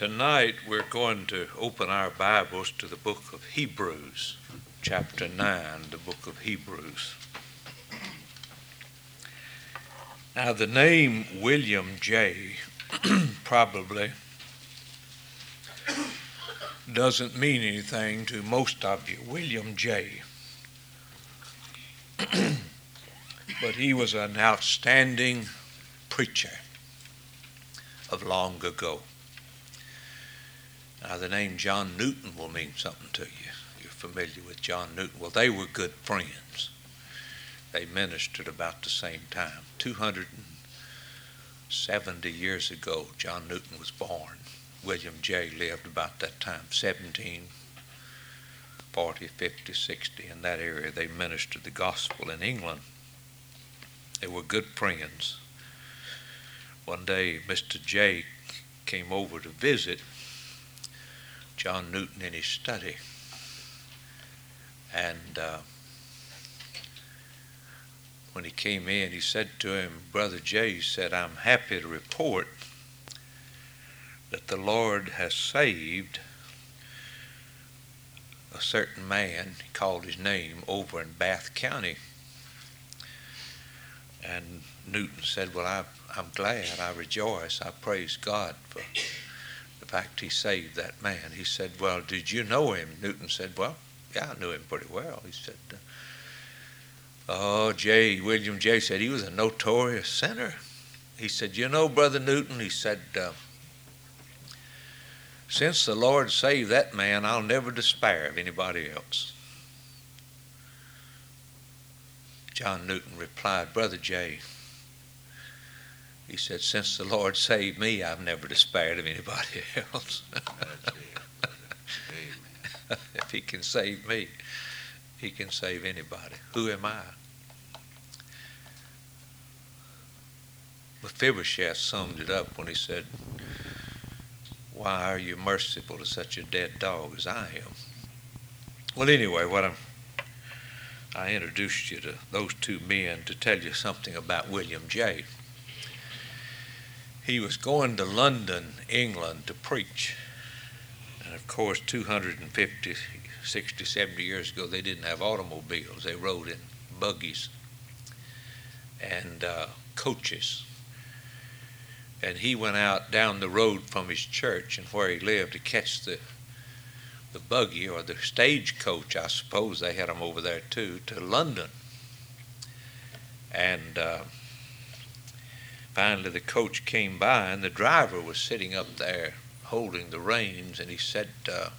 Tonight we're going to open our Bibles to the book of Hebrews, chapter 9, the book of Hebrews. Now, the name William Jay. probably doesn't mean anything to most of you. William Jay. but he was an outstanding preacher of long ago. Now, the name John Newton will mean something to you. You're familiar with John Newton. Well, they were good friends. They ministered about the same time. 270 years ago, John Newton was born. William Jay. lived about that time, 1740, 50, 60. In that area, they ministered the gospel in England. They were good friends. One day, Mr. Jay came over to visit John Newton in his study. And uh, when he came in, he said to him, Brother Jay, he said, I'm happy to report that the Lord has saved a certain man, he called his name, over in Bath County. And Newton said, Well, I, I'm glad, I rejoice, I praise God for fact, he saved that man. He said, Well, did you know him? Newton said, Well, yeah, I knew him pretty well. He said, uh, Oh, Jay, William Jay said he was a notorious sinner. He said, You know, Brother Newton, he said, uh, Since the Lord saved that man, I'll never despair of anybody else. John Newton replied, Brother Jay, he said, Since the Lord saved me, I've never despaired of anybody else. if He can save me, He can save anybody. Who am I? Mephibosheth summed it up when he said, Why are you merciful to such a dead dog as I am? Well, anyway, what I'm I introduced you to those two men to tell you something about William Jay he was going to London, England to preach. And of course, 250, 60, 70 years ago, they didn't have automobiles. They rode in buggies and uh, coaches. And he went out down the road from his church and where he lived to catch the the buggy or the stagecoach, I suppose they had them over there too, to London. And uh, Finally, the coach came by, and the driver was sitting up there holding the reins, and he said uh,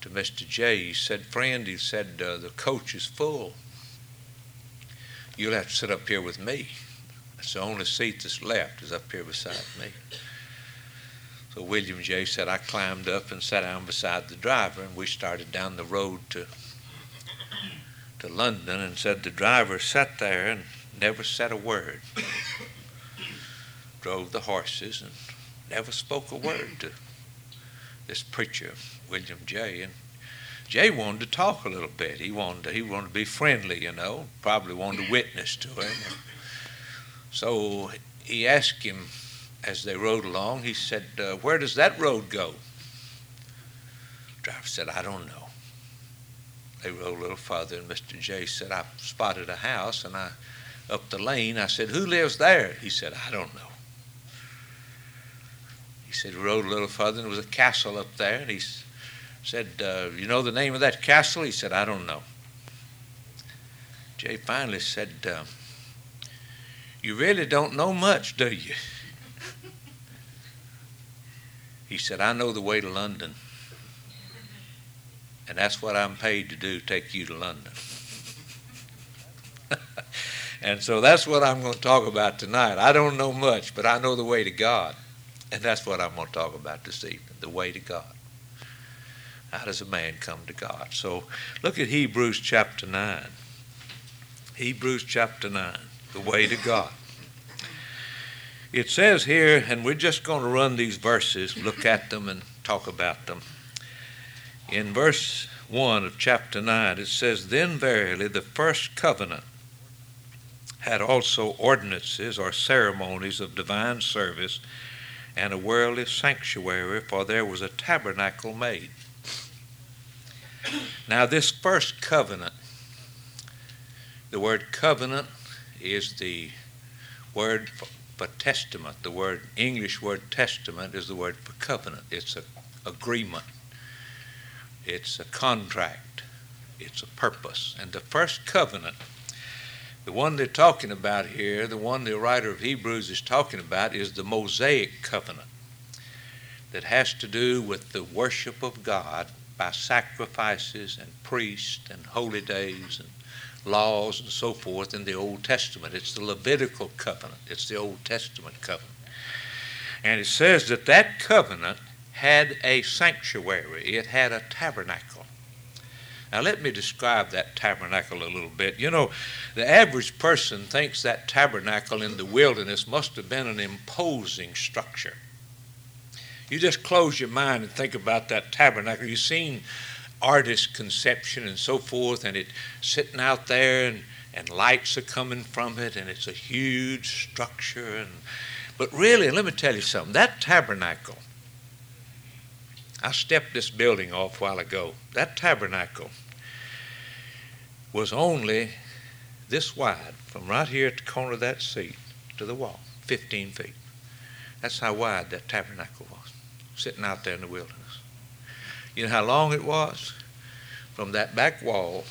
to Mr. Jay, he said, Friend, he said, uh, the coach is full. You'll have to sit up here with me. That's the only seat that's left is up here beside me. So William Jay said, I climbed up and sat down beside the driver, and we started down the road to to London, and said the driver sat there and never said a word. Drove the horses and never spoke a word to this preacher, William Jay. And Jay wanted to talk a little bit. He wanted to, he wanted to be friendly, you know, probably wanted to witness to him. So he asked him as they rode along, he said, uh, Where does that road go? Driver said, I don't know. They rode a little farther, and Mr. Jay said, I spotted a house and I up the lane. I said, Who lives there? He said, I don't know. He said, We rode a little further, and there was a castle up there. And he said, uh, You know the name of that castle? He said, I don't know. Jay finally said, uh, You really don't know much, do you? he said, I know the way to London. And that's what I'm paid to do, take you to London. And so that's what I'm going to talk about tonight. I don't know much, but I know the way to God. And that's what I'm going to talk about this evening the way to God. How does a man come to God? So look at Hebrews chapter 9. Hebrews chapter 9, the way to God. It says here, and we're just going to run these verses, look at them, and talk about them. In verse 1 of chapter 9, it says, Then verily the first covenant had also ordinances or ceremonies of divine service and a worldly sanctuary, for there was a tabernacle made. Now, this first covenant, the word covenant is the word for, testament. The word English word testament is the word for covenant. It's an agreement. It's a contract. It's a purpose. And the first covenant, the one they're talking about here, the one the writer of Hebrews is talking about, is the Mosaic covenant that has to do with the worship of God by sacrifices and priests and holy days and laws and so forth in the Old Testament. It's the Levitical covenant, it's the Old Testament covenant. And it says that that covenant had a sanctuary, it had a tabernacle. Now, let me describe that tabernacle a little bit. You know, the average person thinks that tabernacle in the wilderness must have been an imposing structure. You just close your mind and think about that tabernacle. You've seen artist conception and so forth, and it sitting out there, and, and lights are coming from it, and it's a huge structure. And but really, let me tell you something. That tabernacle. I stepped this building off a while ago. That tabernacle was only this wide, from right here at the corner of that seat to the wall, 15 feet. That's how wide that tabernacle was, sitting out there in the wilderness. You know how long it was? From that back wall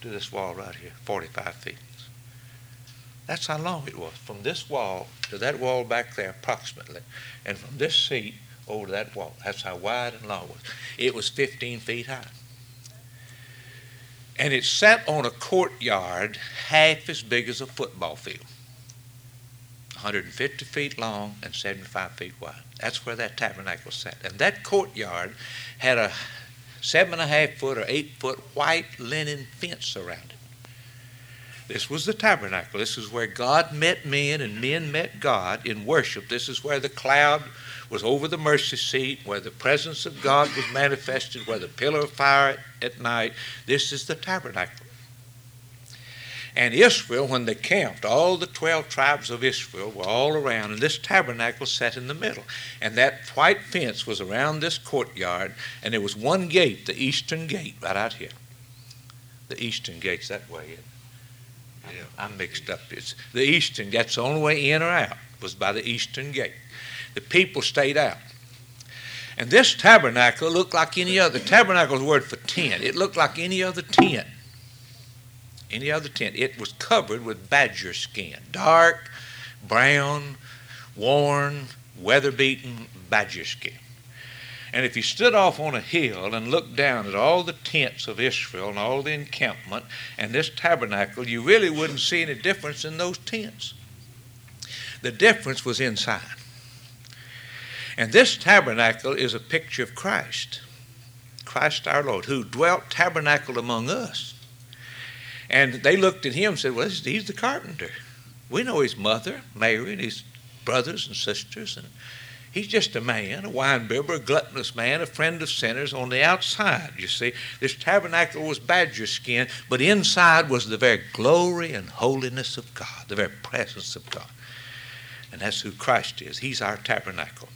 to this wall right here, 45 feet. That's how long it was. From this wall to that wall back there, approximately. And from this seat over that wall. That's how wide and long it was. It was 15 feet high. And it sat on a courtyard half as big as a football field 150 feet long and 75 feet wide. That's where that tabernacle sat. And that courtyard had a seven and a half foot or eight foot white linen fence around it. This was the tabernacle. This is where God met men and men met God in worship. This is where the cloud was over the mercy seat, where the presence of God was manifested, where the pillar of fire at night. This is the tabernacle. And Israel, when they camped, all the 12 tribes of Israel were all around, and this tabernacle sat in the middle. And that white fence was around this courtyard, and there was one gate, the eastern gate, right out here. The eastern gate's that way. Yeah. I'm mixed up. It's the eastern, that's the only way in or out, was by the eastern gate. The people stayed out. And this tabernacle looked like any other. Tabernacle is word for tent. It looked like any other tent any other tent. It was covered with badger skin, dark, brown, worn, weather beaten badger skin. And if you stood off on a hill and looked down at all the tents of Israel and all the encampment and this tabernacle, you really wouldn't see any difference in those tents. The difference was inside. And this tabernacle is a picture of Christ, Christ our Lord, who dwelt tabernacled among us. And they looked at him and said, Well, he's the carpenter. We know his mother, Mary, and his brothers and sisters. And he's just a man, a winebibber, a gluttonous man, a friend of sinners on the outside, you see. This tabernacle was badger skin, but inside was the very glory and holiness of God, the very presence of God. And that's who Christ is. He's our tabernacle.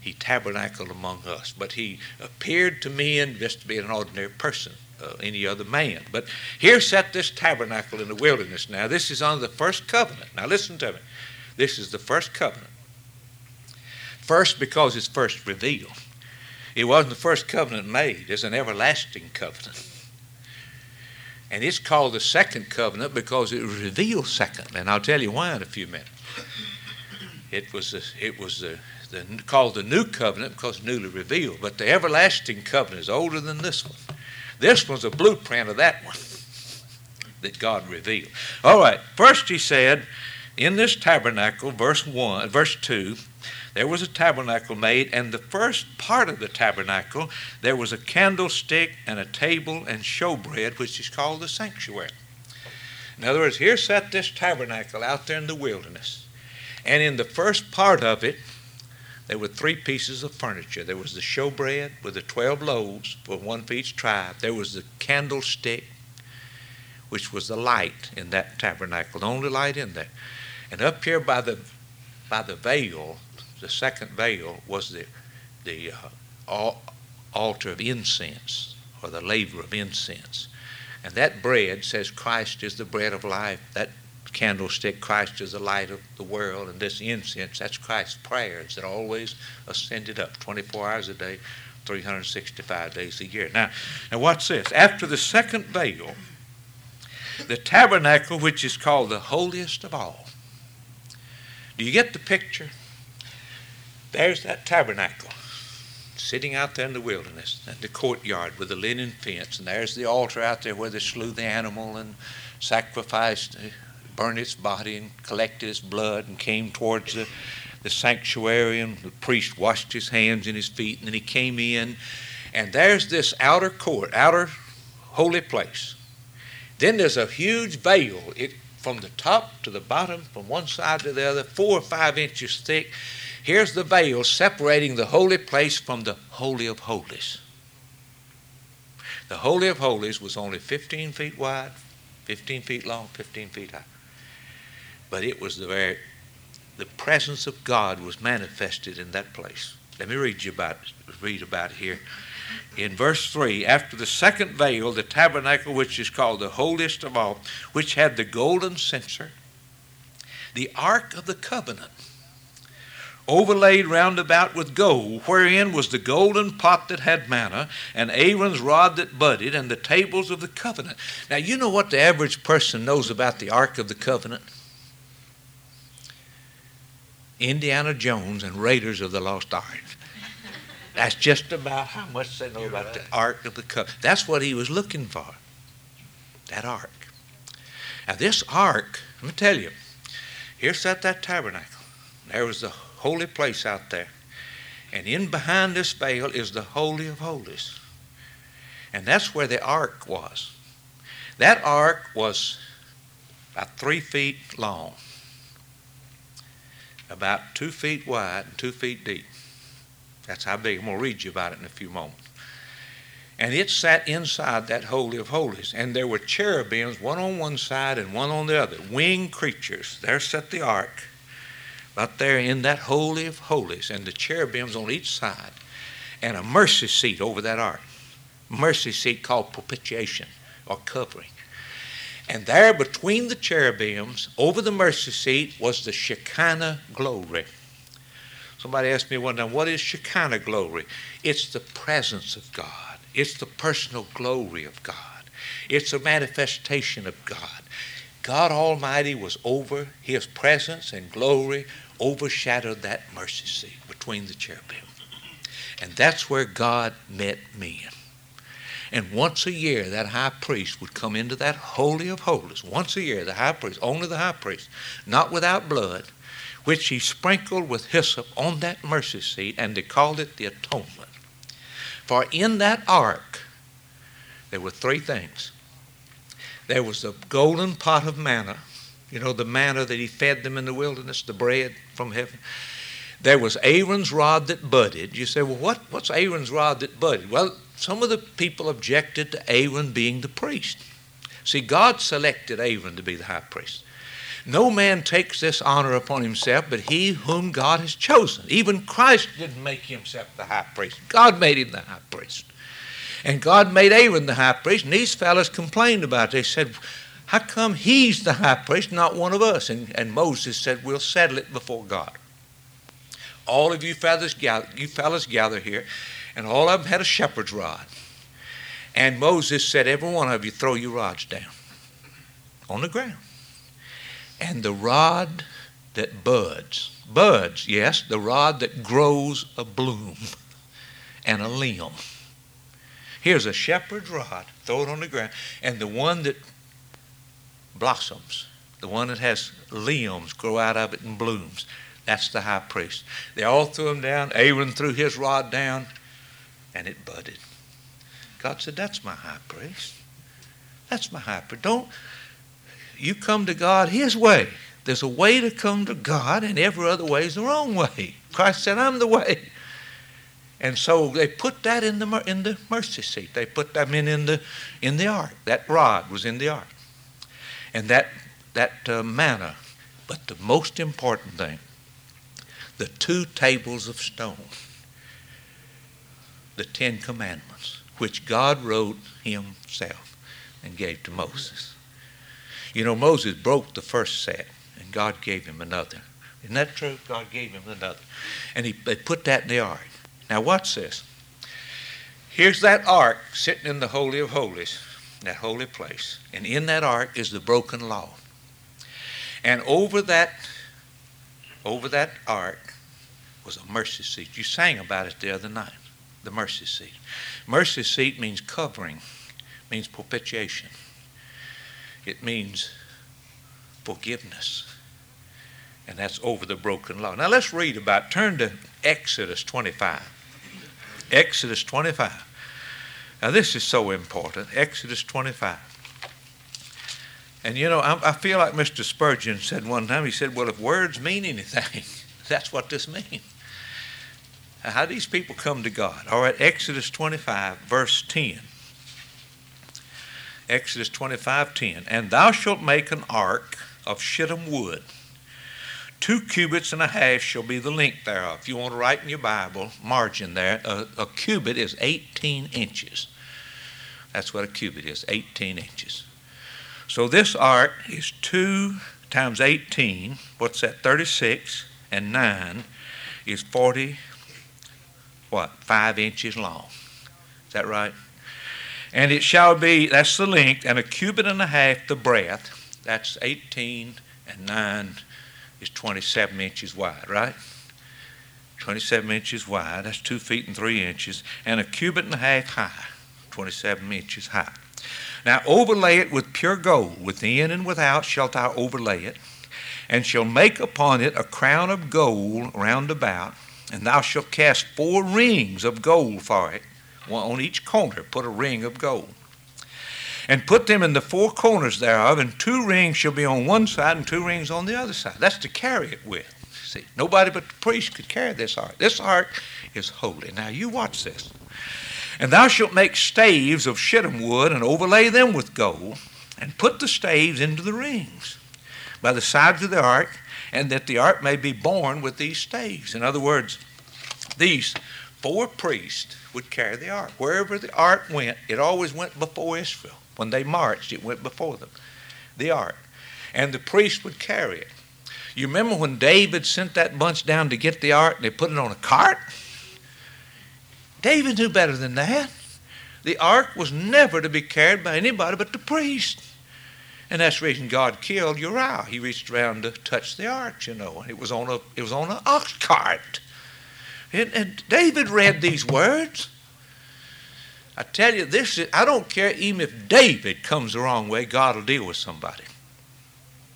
He tabernacled among us, but he appeared to men just to be an ordinary person uh, any other man. But here sat this tabernacle in the wilderness. Now, this is on the first covenant. Now, listen to me. This is the first covenant. First, because it's first revealed. It wasn't the first covenant made, it's an everlasting covenant. And it's called the second covenant because it was revealed second. And I'll tell you why in a few minutes. It was, it was the, called the new covenant because newly revealed. But the everlasting covenant is older than this one. This was a blueprint of that one that God revealed. All right, first he said, in this tabernacle, verse 1, verse 2, there was a tabernacle made, and the first part of the tabernacle, there was a candlestick and a table and showbread, which is called the sanctuary. In other words, here sat this tabernacle out there in the wilderness. And in the first part of it, there were three pieces of furniture. There was the showbread with the 12 loaves for one for each tribe. There was the candlestick, which was the light in that tabernacle, the only light in there. And up here by the, by the veil, the second veil was the, the uh, altar of incense or the laver of incense. And that bread says Christ is the bread of life. That candlestick, Christ is the light of the world. And this incense, that's Christ's prayers that always ascended up 24 hours a day, 365 days a year. Now, now watch this. After the second veil, the tabernacle, which is called the holiest of all. Do you get the picture? There's that tabernacle sitting out there in the wilderness, the courtyard with the linen fence, and there's the altar out there where they slew the animal and sacrificed, burned its body and collected its blood and came towards the, the sanctuary, and the priest washed his hands and his feet, and then he came in, and there's this outer court, outer holy place. Then there's a huge veil. It from the top to the bottom, from one side to the other, four or five inches thick Here's the veil separating the holy place from the Holy of Holies. The Holy of Holies was only 15 feet wide, 15 feet long, 15 feet high. But it was the very, the presence of God was manifested in that place. Let me read you about read about here. In verse 3, after the second veil, the tabernacle which is called the holiest of all, which had the golden censer, the ark of the covenant, overlaid round about with gold, wherein was the golden pot that had manna, and Aaron's rod that budded, and the tables of the covenant. Now, you know what the average person knows about the Ark of the Covenant? Indiana Jones and Raiders of the Lost Ark. That's just about how much they know You're about right. the Ark of the Covenant. That's what he was looking for. That Ark. Now, this Ark, let me tell you, here sat that tabernacle. There was the holy place out there. And in behind this veil is the Holy of Holies. And that's where the ark was. That ark was about three feet long, about two feet wide, and two feet deep. That's how big. I'm going to read you about it in a few moments. And it sat inside that Holy of Holies. And there were cherubims, one on one side and one on the other, winged creatures. There sat the ark right there in that Holy of Holies, and the cherubims on each side, and a mercy seat over that ark. Mercy seat called propitiation or covering. And there between the cherubims, over the mercy seat, was the Shekinah glory. Somebody asked me one time, what is Shekinah glory? It's the presence of God, it's the personal glory of God, it's a manifestation of God. God Almighty was over, His presence and glory overshadowed that mercy seat between the cherubim. And that's where God met men. And once a year, that high priest would come into that Holy of Holies. Once a year, the high priest, only the high priest, not without blood, which he sprinkled with hyssop on that mercy seat, and they called it the atonement. For in that ark, there were three things there was the golden pot of manna you know, the manna that he fed them in the wilderness, the bread from heaven. There was Aaron's rod that budded. You say, well, what, what's Aaron's rod that budded? Well, some of the people objected to Aaron being the priest. See, God selected Aaron to be the high priest. No man takes this honor upon himself but he whom God has chosen. Even Christ didn't make himself the high priest, God made him the high priest. And God made Aaron the high priest, and these fellows complained about it. They said, how come he's the high priest, not one of us? And, and Moses said, We'll settle it before God. All of you fellas, gather, you fellas gather here, and all of them had a shepherd's rod. And Moses said, Every one of you throw your rods down on the ground. And the rod that buds, buds, yes, the rod that grows a bloom and a limb. Here's a shepherd's rod, throw it on the ground, and the one that blossoms. The one that has limbs grow out of it and blooms. That's the high priest. They all threw him down. Aaron threw his rod down, and it budded. God said, That's my high priest. That's my high priest. Don't you come to God His way. There's a way to come to God, and every other way is the wrong way. Christ said, I'm the way. And so they put that in the, in the mercy seat. They put them in, in, the, in the ark. That rod was in the ark and that, that uh, manna. But the most important thing, the two tables of stone, the Ten Commandments, which God wrote himself and gave to Moses. You know, Moses broke the first set, and God gave him another. Isn't that true? God gave him another. And he, they put that in the ark. Now, watch this. Here's that ark sitting in the Holy of Holies, that holy place. And in that ark is the broken law. And over that, over that ark was a mercy seat. You sang about it the other night, the mercy seat. Mercy seat means covering, means propitiation. It means forgiveness. And that's over the broken law. Now let's read about, turn to Exodus 25. Exodus 25. Now this is so important. Exodus 25. And you know, I, I, feel like Mr. Spurgeon said one time, he said, Well, if words mean anything, that's what this means. How these people come to God. All right, Exodus 25, verse 10. Exodus 25, 10. And thou shalt make an ark of shittim wood. Two cubits and a half shall be the length thereof. If you want to write in your Bible, margin there, a, a cubit is 18 inches. That's what a cubit is, 18 inches. So this ark is 2 times 18. What's that? 36 and 9 is 40, what, 5 inches long. Is that right? And it shall be, that's the length, and a cubit and a half the breadth. That's 18 and 9 is 27 inches wide, right? 27 inches wide. That's 2 feet and 3 inches. And a cubit and a half high, 27 inches high. Now overlay it with pure gold, within and without shalt thou overlay it, and shall make upon it a crown of gold round about, and thou shalt cast four rings of gold for it, one on each corner put a ring of gold. And put them in the four corners thereof, and two rings shall be on one side and two rings on the other side. That's to carry it with. See, nobody but the priest could carry this ark. This ark is holy. Now you watch this. And thou shalt make staves of shittim wood and overlay them with gold, and put the staves into the rings by the sides of the ark, and that the ark may be borne with these staves. In other words, these four priests would carry the ark. Wherever the ark went, it always went before Israel. When they marched, it went before them, the ark. And the priest would carry it. You remember when David sent that bunch down to get the ark and they put it on a cart? David knew better than that. The ark was never to be carried by anybody but the priest. And that's the reason God killed Uriah. He reached around to touch the ark, you know, and it was on a it was on an ox cart. And, and David read these words. I tell you, this is, I don't care even if David comes the wrong way, God will deal with somebody.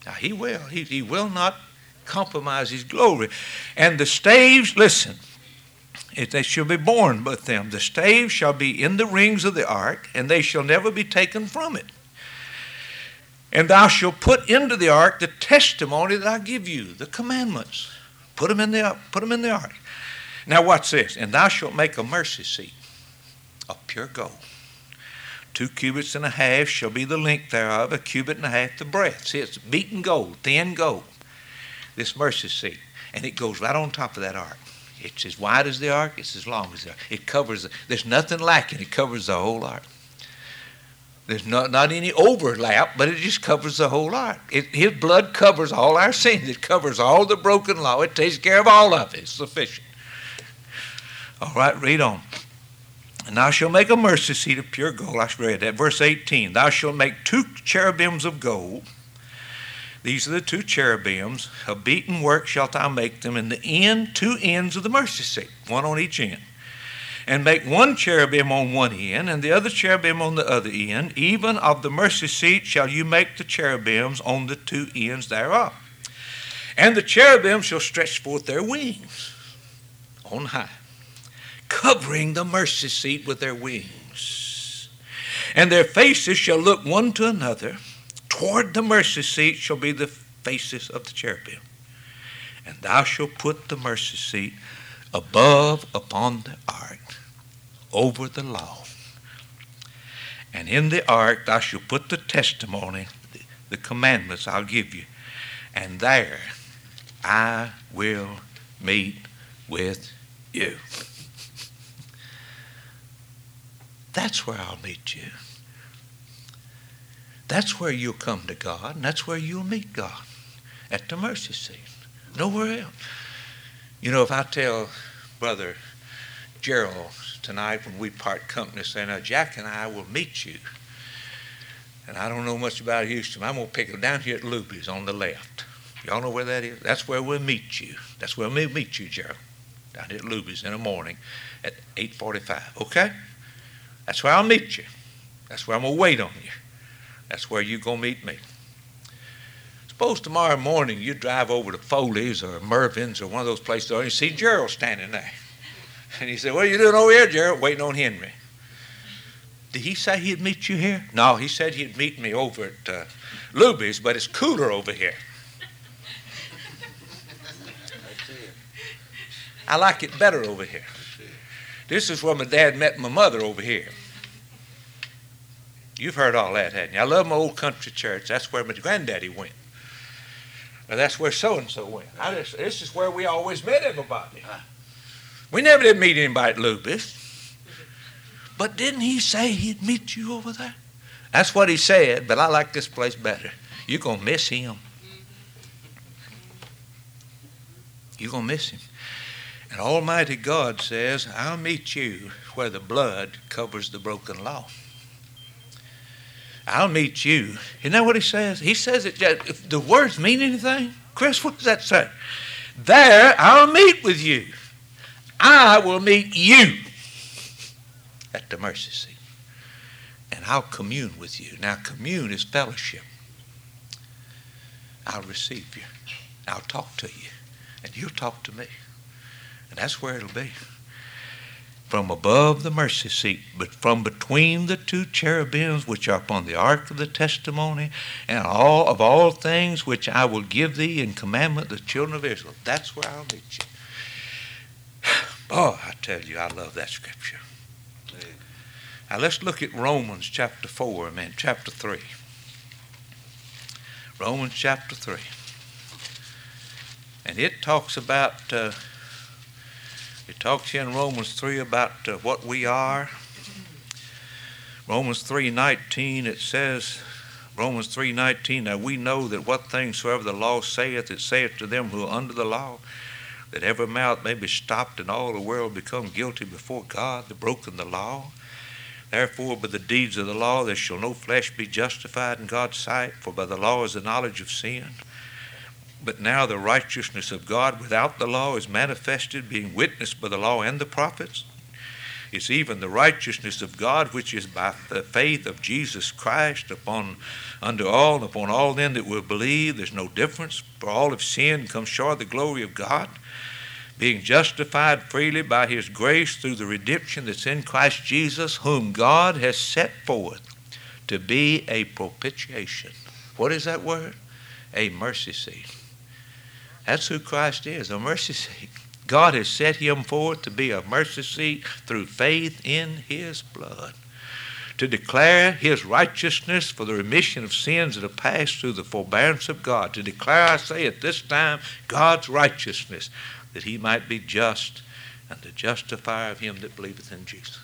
Now, he will. He, he will not compromise his glory. And the staves, listen, if they shall be borne with them. The staves shall be in the rings of the ark, and they shall never be taken from it. And thou shalt put into the ark the testimony that I give you, the commandments. Put them in the, put them in the ark. Now watch this. And thou shalt make a mercy seat of pure gold. Two cubits and a half shall be the length thereof, a cubit and a half the breadth. See, it's beaten gold, thin gold. This mercy seat. And it goes right on top of that ark. It's as wide as the ark, it's as long as the ark. It covers, there's nothing lacking. It covers the whole ark. There's not, not any overlap, but it just covers the whole ark. It, his blood covers all our sins. It covers all the broken law. It takes care of all of it. It's sufficient. All right, read on. And thou shalt make a mercy seat of pure gold. I read that. Verse 18. Thou shalt make two cherubims of gold these are the two cherubims. Of beaten work shalt thou make them in the end, two ends of the mercy seat, one on each end. And make one cherubim on one end, and the other cherubim on the other end. Even of the mercy seat shall you make the cherubims on the two ends thereof. And the cherubim shall stretch forth their wings on high, covering the mercy seat with their wings. And their faces shall look one to another Toward the mercy seat shall be the faces of the cherubim. And thou shalt put the mercy seat above upon the ark, over the law. And in the ark thou shalt put the testimony, the commandments I'll give you. And there I will meet with you. That's where I'll meet you. That's where you'll come to God, and that's where you'll meet God at the mercy seat. Nowhere else. You know, if I tell Brother Gerald tonight when we part company, say, now Jack and I will meet you. And I don't know much about Houston. I'm going to pick it down here at Luby's on the left. Y'all know where that is? That's where we'll meet you. That's where we'll meet you, Gerald. Down here at Luby's in the morning at 8.45. Okay? That's where I'll meet you. That's where I'm going to wait on you. That's where going to meet me. Suppose tomorrow morning you drive over to Foley's or Mervyn's or one of those places and you see Gerald standing there. And he said, What are you doing over here, Gerald? Waiting on Henry. Did he say he'd meet you here? No, he said he'd meet me over at uh, Luby's, but it's cooler over here. I like it better over here. This is where my dad met my mother over here. You've heard all that, hadn't you? I love my old country church. That's where my granddaddy went. Now, that's where so and so went. Just, this is where we always met everybody. Uh-huh. We never did meet anybody at Luby's. But didn't he say he'd meet you over there? That's what he said, but I like this place better. You're going to miss him. You're going to miss him. And Almighty God says, I'll meet you where the blood covers the broken law. I'll meet you. Isn't that what he says? He says it. If the words mean anything, Chris, what does that say? There, I'll meet with you. I will meet you at the mercy seat. And I'll commune with you. Now, commune is fellowship. I'll receive you. I'll talk to you. And you'll talk to me. And that's where it'll be from above the mercy seat, but from between the two cherubims which are upon the ark of the testimony, and all of all things which I will give thee in commandment the children of Israel. That's where I'll meet you. Boy, I tell you, I love that scripture. Now let's look at Romans chapter 4, man, chapter 3. Romans chapter 3. And it talks about. Uh, it talks here in Romans 3 about uh, what we are. Romans 3:19 it says Romans 3:19 now we know that what things soever the law saith it saith to them who are under the law that every mouth may be stopped and all the world become guilty before God the broken the law Therefore, by the deeds of the law, there shall no flesh be justified in God's sight, for by the law is the knowledge of sin. But now the righteousness of God without the law is manifested, being witnessed by the law and the prophets. It's even the righteousness of God which is by the faith of Jesus Christ upon unto all and upon all them that will believe. There's no difference, for all have sinned, come short of the glory of God, being justified freely by his grace through the redemption that's in Christ Jesus, whom God has set forth to be a propitiation. What is that word? A mercy seat. That's who Christ is, a mercy seat. God has set him forth to be a mercy seat through faith in his blood, to declare his righteousness for the remission of sins that have passed through the forbearance of God, to declare, I say at this time, God's righteousness, that he might be just and the justifier of him that believeth in Jesus.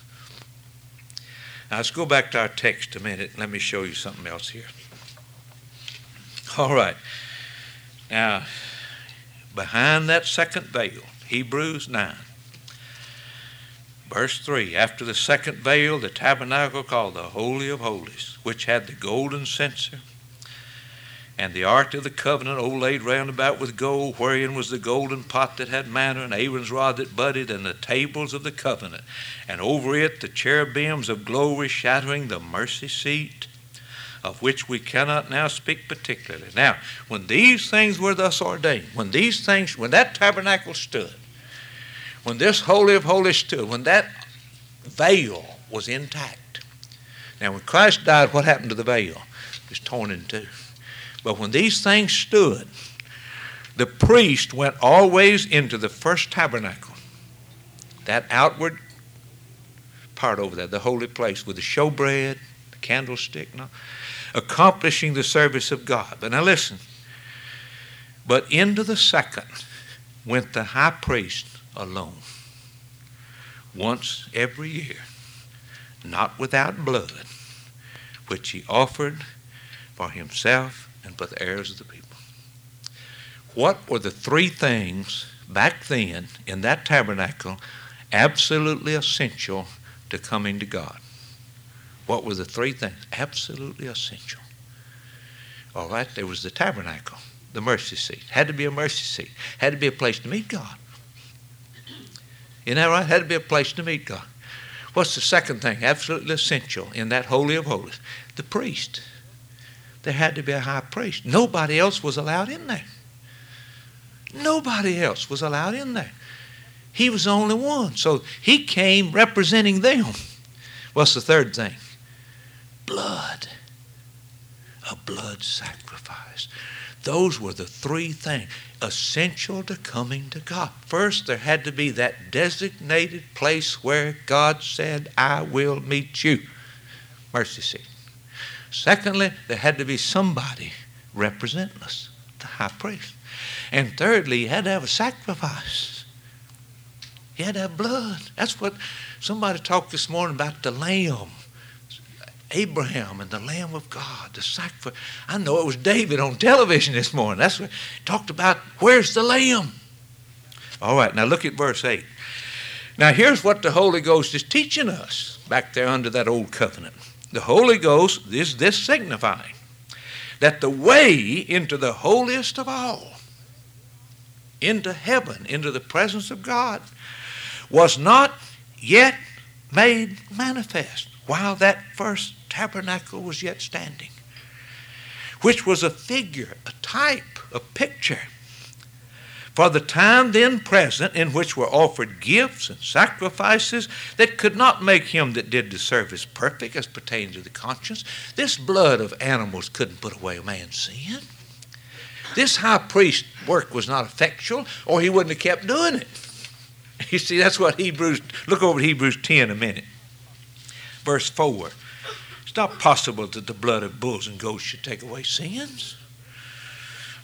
Now let's go back to our text a minute. Let me show you something else here. All right. Now, behind that second veil, Hebrews 9. Verse 3 After the second veil, the tabernacle called the Holy of Holies, which had the golden censer, and the ark of the covenant oh, overlaid round about with gold, wherein was the golden pot that had manna, and Aaron's rod that budded, and the tables of the covenant, and over it the cherubims of glory shadowing the mercy seat of which we cannot now speak particularly. Now, when these things were thus ordained, when these things, when that tabernacle stood, when this Holy of Holies stood, when that veil was intact. Now, when Christ died, what happened to the veil? It was torn in two. But when these things stood, the priest went always into the first tabernacle, that outward part over there, the holy place, with the showbread, the candlestick, no, accomplishing the service of God. But now listen. But into the second, went the high priest alone once every year, not without blood, which he offered for himself and for the heirs of the people. What were the three things back then in that tabernacle absolutely essential to coming to God? What were the three things absolutely essential? All right, there was the tabernacle, the mercy seat. Had to be a mercy seat. Had to be a place to meet God. Isn't that right? Had to be a place to meet God. What's the second thing? Absolutely essential in that Holy of Holies. The priest. There had to be a high priest. Nobody else was allowed in there. Nobody else was allowed in there. He was the only one. So he came representing them. What's the third thing? Blood. A blood sacrifice. Those were the three things essential to coming to God. First, there had to be that designated place where God said, I will meet you. Mercy seat. Secondly, there had to be somebody representing us, the high priest. And thirdly, you had to have a sacrifice. You had to have blood. That's what somebody talked this morning about the lamb. Abraham and the Lamb of God, the sacrifice. I know it was David on television this morning. That's what talked about. Where's the Lamb? All right, now look at verse 8. Now here's what the Holy Ghost is teaching us back there under that old covenant. The Holy Ghost is this signifying that the way into the holiest of all, into heaven, into the presence of God, was not yet made manifest while that first tabernacle was yet standing, which was a figure, a type, a picture for the time then present in which were offered gifts and sacrifices that could not make him that did the service perfect as pertained to the conscience. This blood of animals couldn't put away a man's sin. This high priest work was not effectual, or he wouldn't have kept doing it. You see, that's what Hebrews, look over Hebrews 10 a minute. Verse 4. It's not possible that the blood of bulls and goats should take away sins.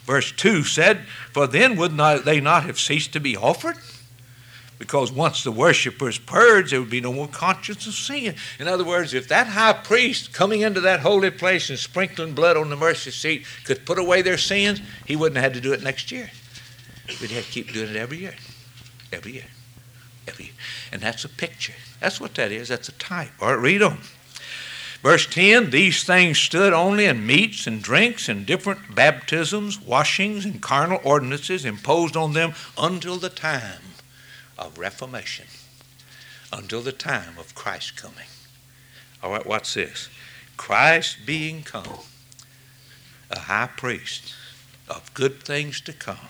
Verse 2 said, For then would not, they not have ceased to be offered? Because once the worshippers purged, there would be no more conscience of sin. In other words, if that high priest coming into that holy place and sprinkling blood on the mercy seat could put away their sins, he wouldn't have had to do it next year. We'd have to keep doing it every year. Every year. Every year. And that's a picture. That's what that is. That's a type. All right, read on. Verse 10 These things stood only in meats and drinks and different baptisms, washings, and carnal ordinances imposed on them until the time of Reformation, until the time of Christ coming. All right, what's this? Christ being come, a high priest of good things to come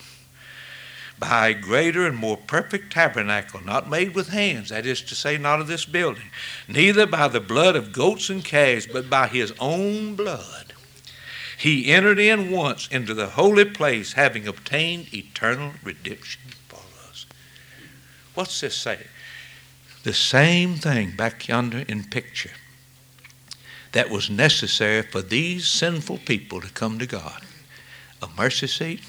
by a greater and more perfect tabernacle, not made with hands, that is to say, not of this building, neither by the blood of goats and calves, but by his own blood. He entered in once into the holy place, having obtained eternal redemption for us. What's this say? The same thing back yonder in picture that was necessary for these sinful people to come to God a mercy seat,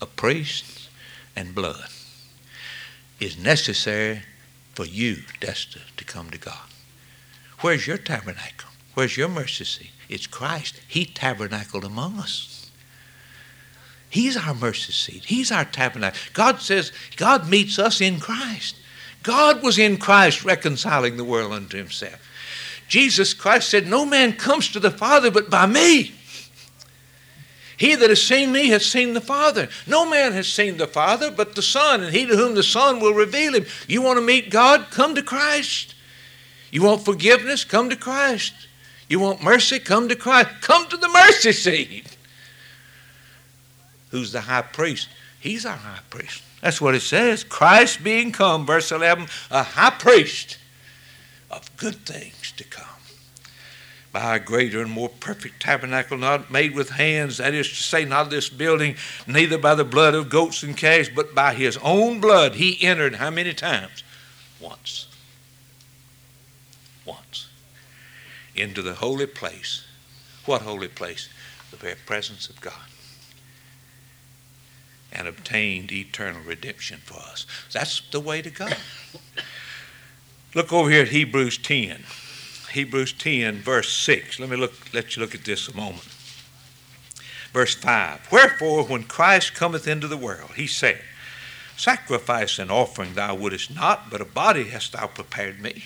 a priest, and blood is necessary for you, Desta, to come to God. Where's your tabernacle? Where's your mercy seat? It's Christ. He tabernacled among us. He's our mercy seat. He's our tabernacle. God says God meets us in Christ. God was in Christ reconciling the world unto himself. Jesus Christ said, No man comes to the Father but by me. He that has seen me has seen the Father. No man has seen the Father but the Son, and he to whom the Son will reveal him. You want to meet God? Come to Christ. You want forgiveness? Come to Christ. You want mercy? Come to Christ. Come to the mercy seat. Who's the high priest? He's our high priest. That's what it says. Christ being come, verse 11, a high priest of good things to come by a greater and more perfect tabernacle, not made with hands, that is to say, not this building, neither by the blood of goats and calves, but by his own blood he entered how many times? Once. Once. Into the holy place. What holy place? The very presence of God. and obtained eternal redemption for us. That's the way to go. Look over here at Hebrews 10. Hebrews 10, verse 6. Let me look, let you look at this a moment. Verse 5. Wherefore, when Christ cometh into the world, he said, Sacrifice and offering thou wouldest not, but a body hast thou prepared me.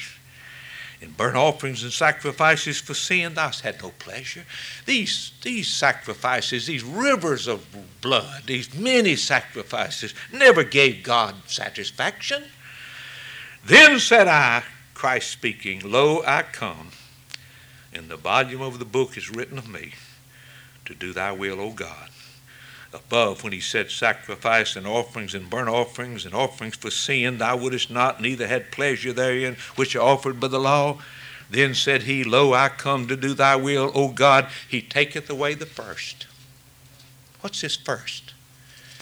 In burnt offerings and sacrifices for sin thou hast had no pleasure. These, these sacrifices, these rivers of blood, these many sacrifices, never gave God satisfaction. Then said I, Christ speaking, Lo, I come. and the volume of the book is written of me to do thy will, O God above when he said, Sacrifice and offerings and burnt offerings and offerings for sin, thou wouldest not, neither had pleasure therein, which are offered by the law. Then said he, Lo, I come to do thy will, O God. He taketh away the first. What's this first?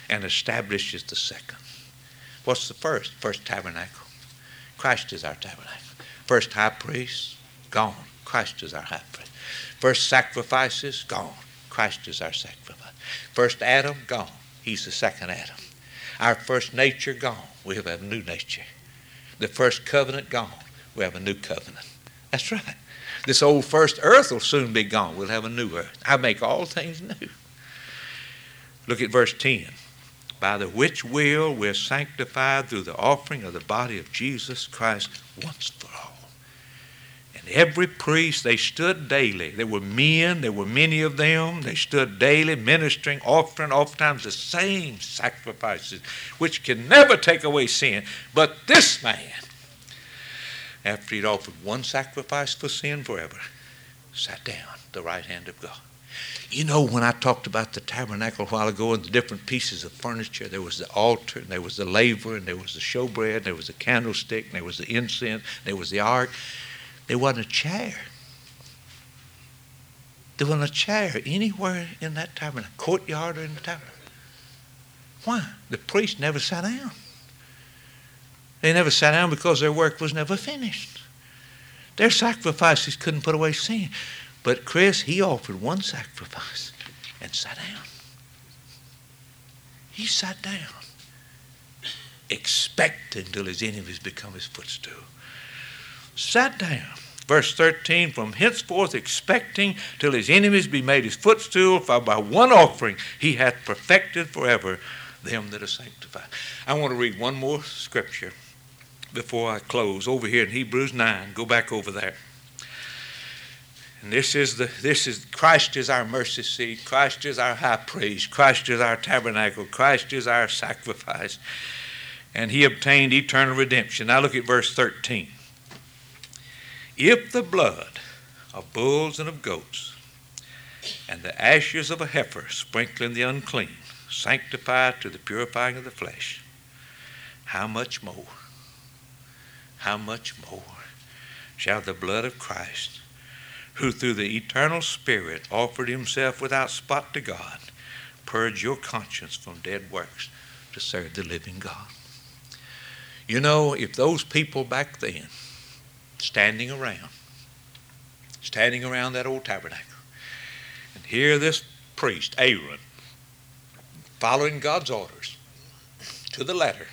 And establishes the second. What's the first? First tabernacle. Christ is our tabernacle. First high priest, gone. Christ is our high priest. First sacrifices, gone. Christ is our sacrifice. First Adam, gone. He's the second Adam. Our first nature, gone. We have a new nature. The first covenant, gone. We have a new covenant. That's right. This old first earth will soon be gone. We'll have a new earth. I make all things new. Look at verse 10. By the which will we're sanctified through the offering of the body of Jesus Christ once for all every priest, they stood daily. There were men, there were many of them. They stood daily ministering, offering oftentimes the same sacrifices, which can never take away sin. But this man, after he'd offered one sacrifice for sin forever, sat down the right hand of God. You know, when I talked about the tabernacle a while ago and the different pieces of furniture, there was the altar, and there was the laver, and there was the showbread, and there was the candlestick, and there was the incense, and there was the ark. There wasn't a chair. There wasn't a chair anywhere in that tabernacle, courtyard or in the tabernacle. Why? The priest never sat down. They never sat down because their work was never finished. Their sacrifices couldn't put away sin. But Christ, he offered one sacrifice and sat down. He sat down, expecting till his enemies become his footstool sat down. Verse 13, from henceforth expecting till his enemies be made his footstool, for by one offering he hath perfected forever them that are sanctified. I want to read one more scripture before I close. Over here in Hebrews 9, go back over there. And this is the this is Christ is our mercy seat. Christ is our high priest. Christ is our tabernacle. Christ is our sacrifice. And he obtained eternal redemption. Now look at verse 13. If the blood of bulls and of goats and the ashes of a heifer sprinkling the unclean sanctify to the purifying of the flesh, how much more, how much more shall the blood of Christ, who through the eternal Spirit offered himself without spot to God, purge your conscience from dead works to serve the living God? You know, if those people back then standing around, standing around that old tabernacle. And here this priest, Aaron, following God's orders to the letter,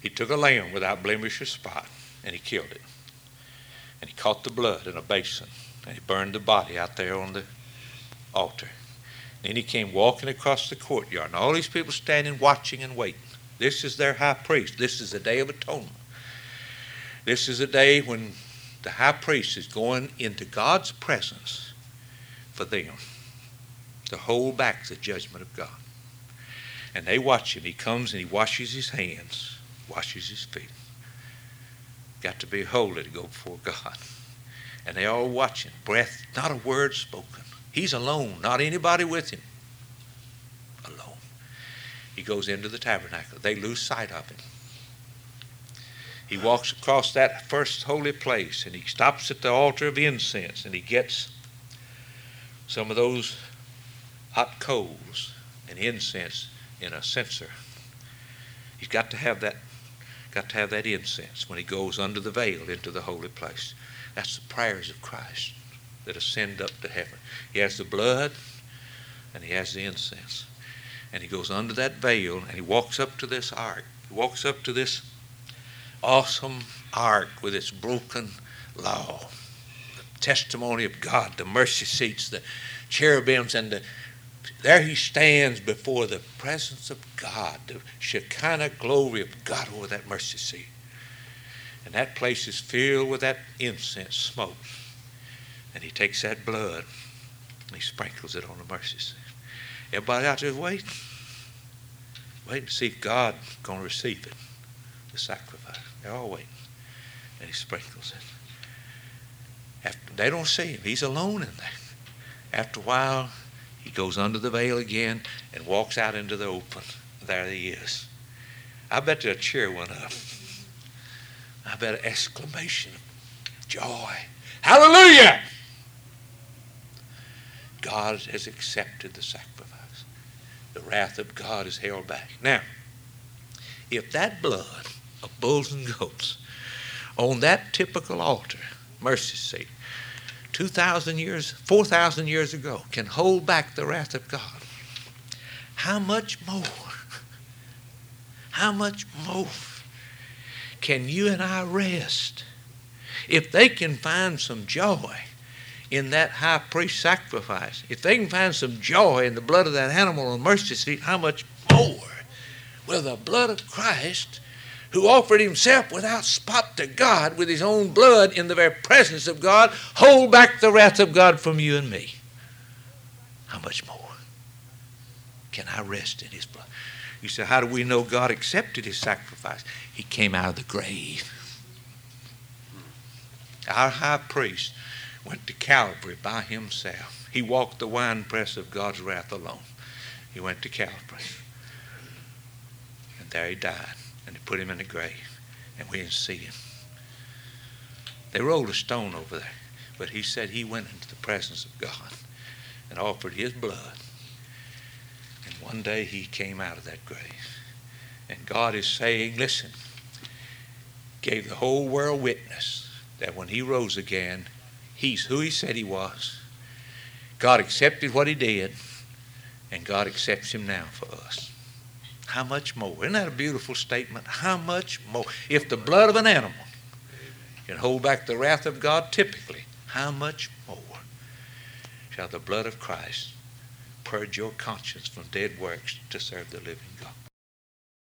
he took a lamb without blemish or spot and he killed it. And he caught the blood in a basin and he burned the body out there on the altar. And Then he came walking across the courtyard, and all these people standing, watching and waiting. This is their high priest. This is the Day of Atonement. This is a day when the high priest is going into God's presence for them to hold back the judgment of God. And they watch him. He comes and he washes his hands, washes his feet. Got to be holy to go before God. And they all watching. Breath, not a word spoken. He's alone, not anybody with him. Alone. He goes into the tabernacle. They lose sight of him. He walks across that first holy place and he stops at the altar of incense and he gets some of those hot coals and incense in a censer. He's got to have that got to have that incense when he goes under the veil into the holy place. That's the prayers of Christ that ascend up to heaven. He has the blood and he has the incense. And he goes under that veil and he walks up to this ark. He walks up to this awesome ark with its broken law, the testimony of God, the mercy seats, the cherubims, and the, there he stands before the presence of God, the Shekinah glory of God over that mercy seat. And that place is filled with that incense smoke. And he takes that blood and he sprinkles it on the mercy seat. Everybody out there waiting. Waiting to see if God's going to receive it, the sacrifice. They're all waiting. And he sprinkles it. After, they don't see him. He's alone in there. After a while, he goes under the veil again and walks out into the open. There he is. I bet a cheer went up. I bet an exclamation of joy. Hallelujah! God has accepted the sacrifice. The wrath of God is held back. Now, if that blood of bulls and goats on that typical altar, mercy seat, 2,000 years, 4,000 years ago, can hold back the wrath of God, how much more, how much more can you and I rest if they can find some joy in that high priest sacrifice, if they can find some joy in the blood of that animal on mercy seat, how much more will the blood of Christ, who offered himself without spot to God with his own blood in the very presence of God, hold back the wrath of God from you and me? How much more can I rest in his blood? You say, how do we know God accepted his sacrifice? He came out of the grave. Our high priest went to Calvary by himself. He walked the winepress of God's wrath alone. He went to Calvary. And there he died. And they put him in the grave. And we didn't see him. They rolled a stone over there. But he said he went into the presence of God and offered his blood. And one day he came out of that grave. And God is saying, listen, gave the whole world witness that when he rose again, He's who He said He was. God accepted what He did, and God accepts Him now for us. How much more? Isn't that a beautiful statement? How much more? If the blood of an animal can hold back the wrath of God typically, how much more shall the blood of Christ purge your conscience from dead works to serve the living God?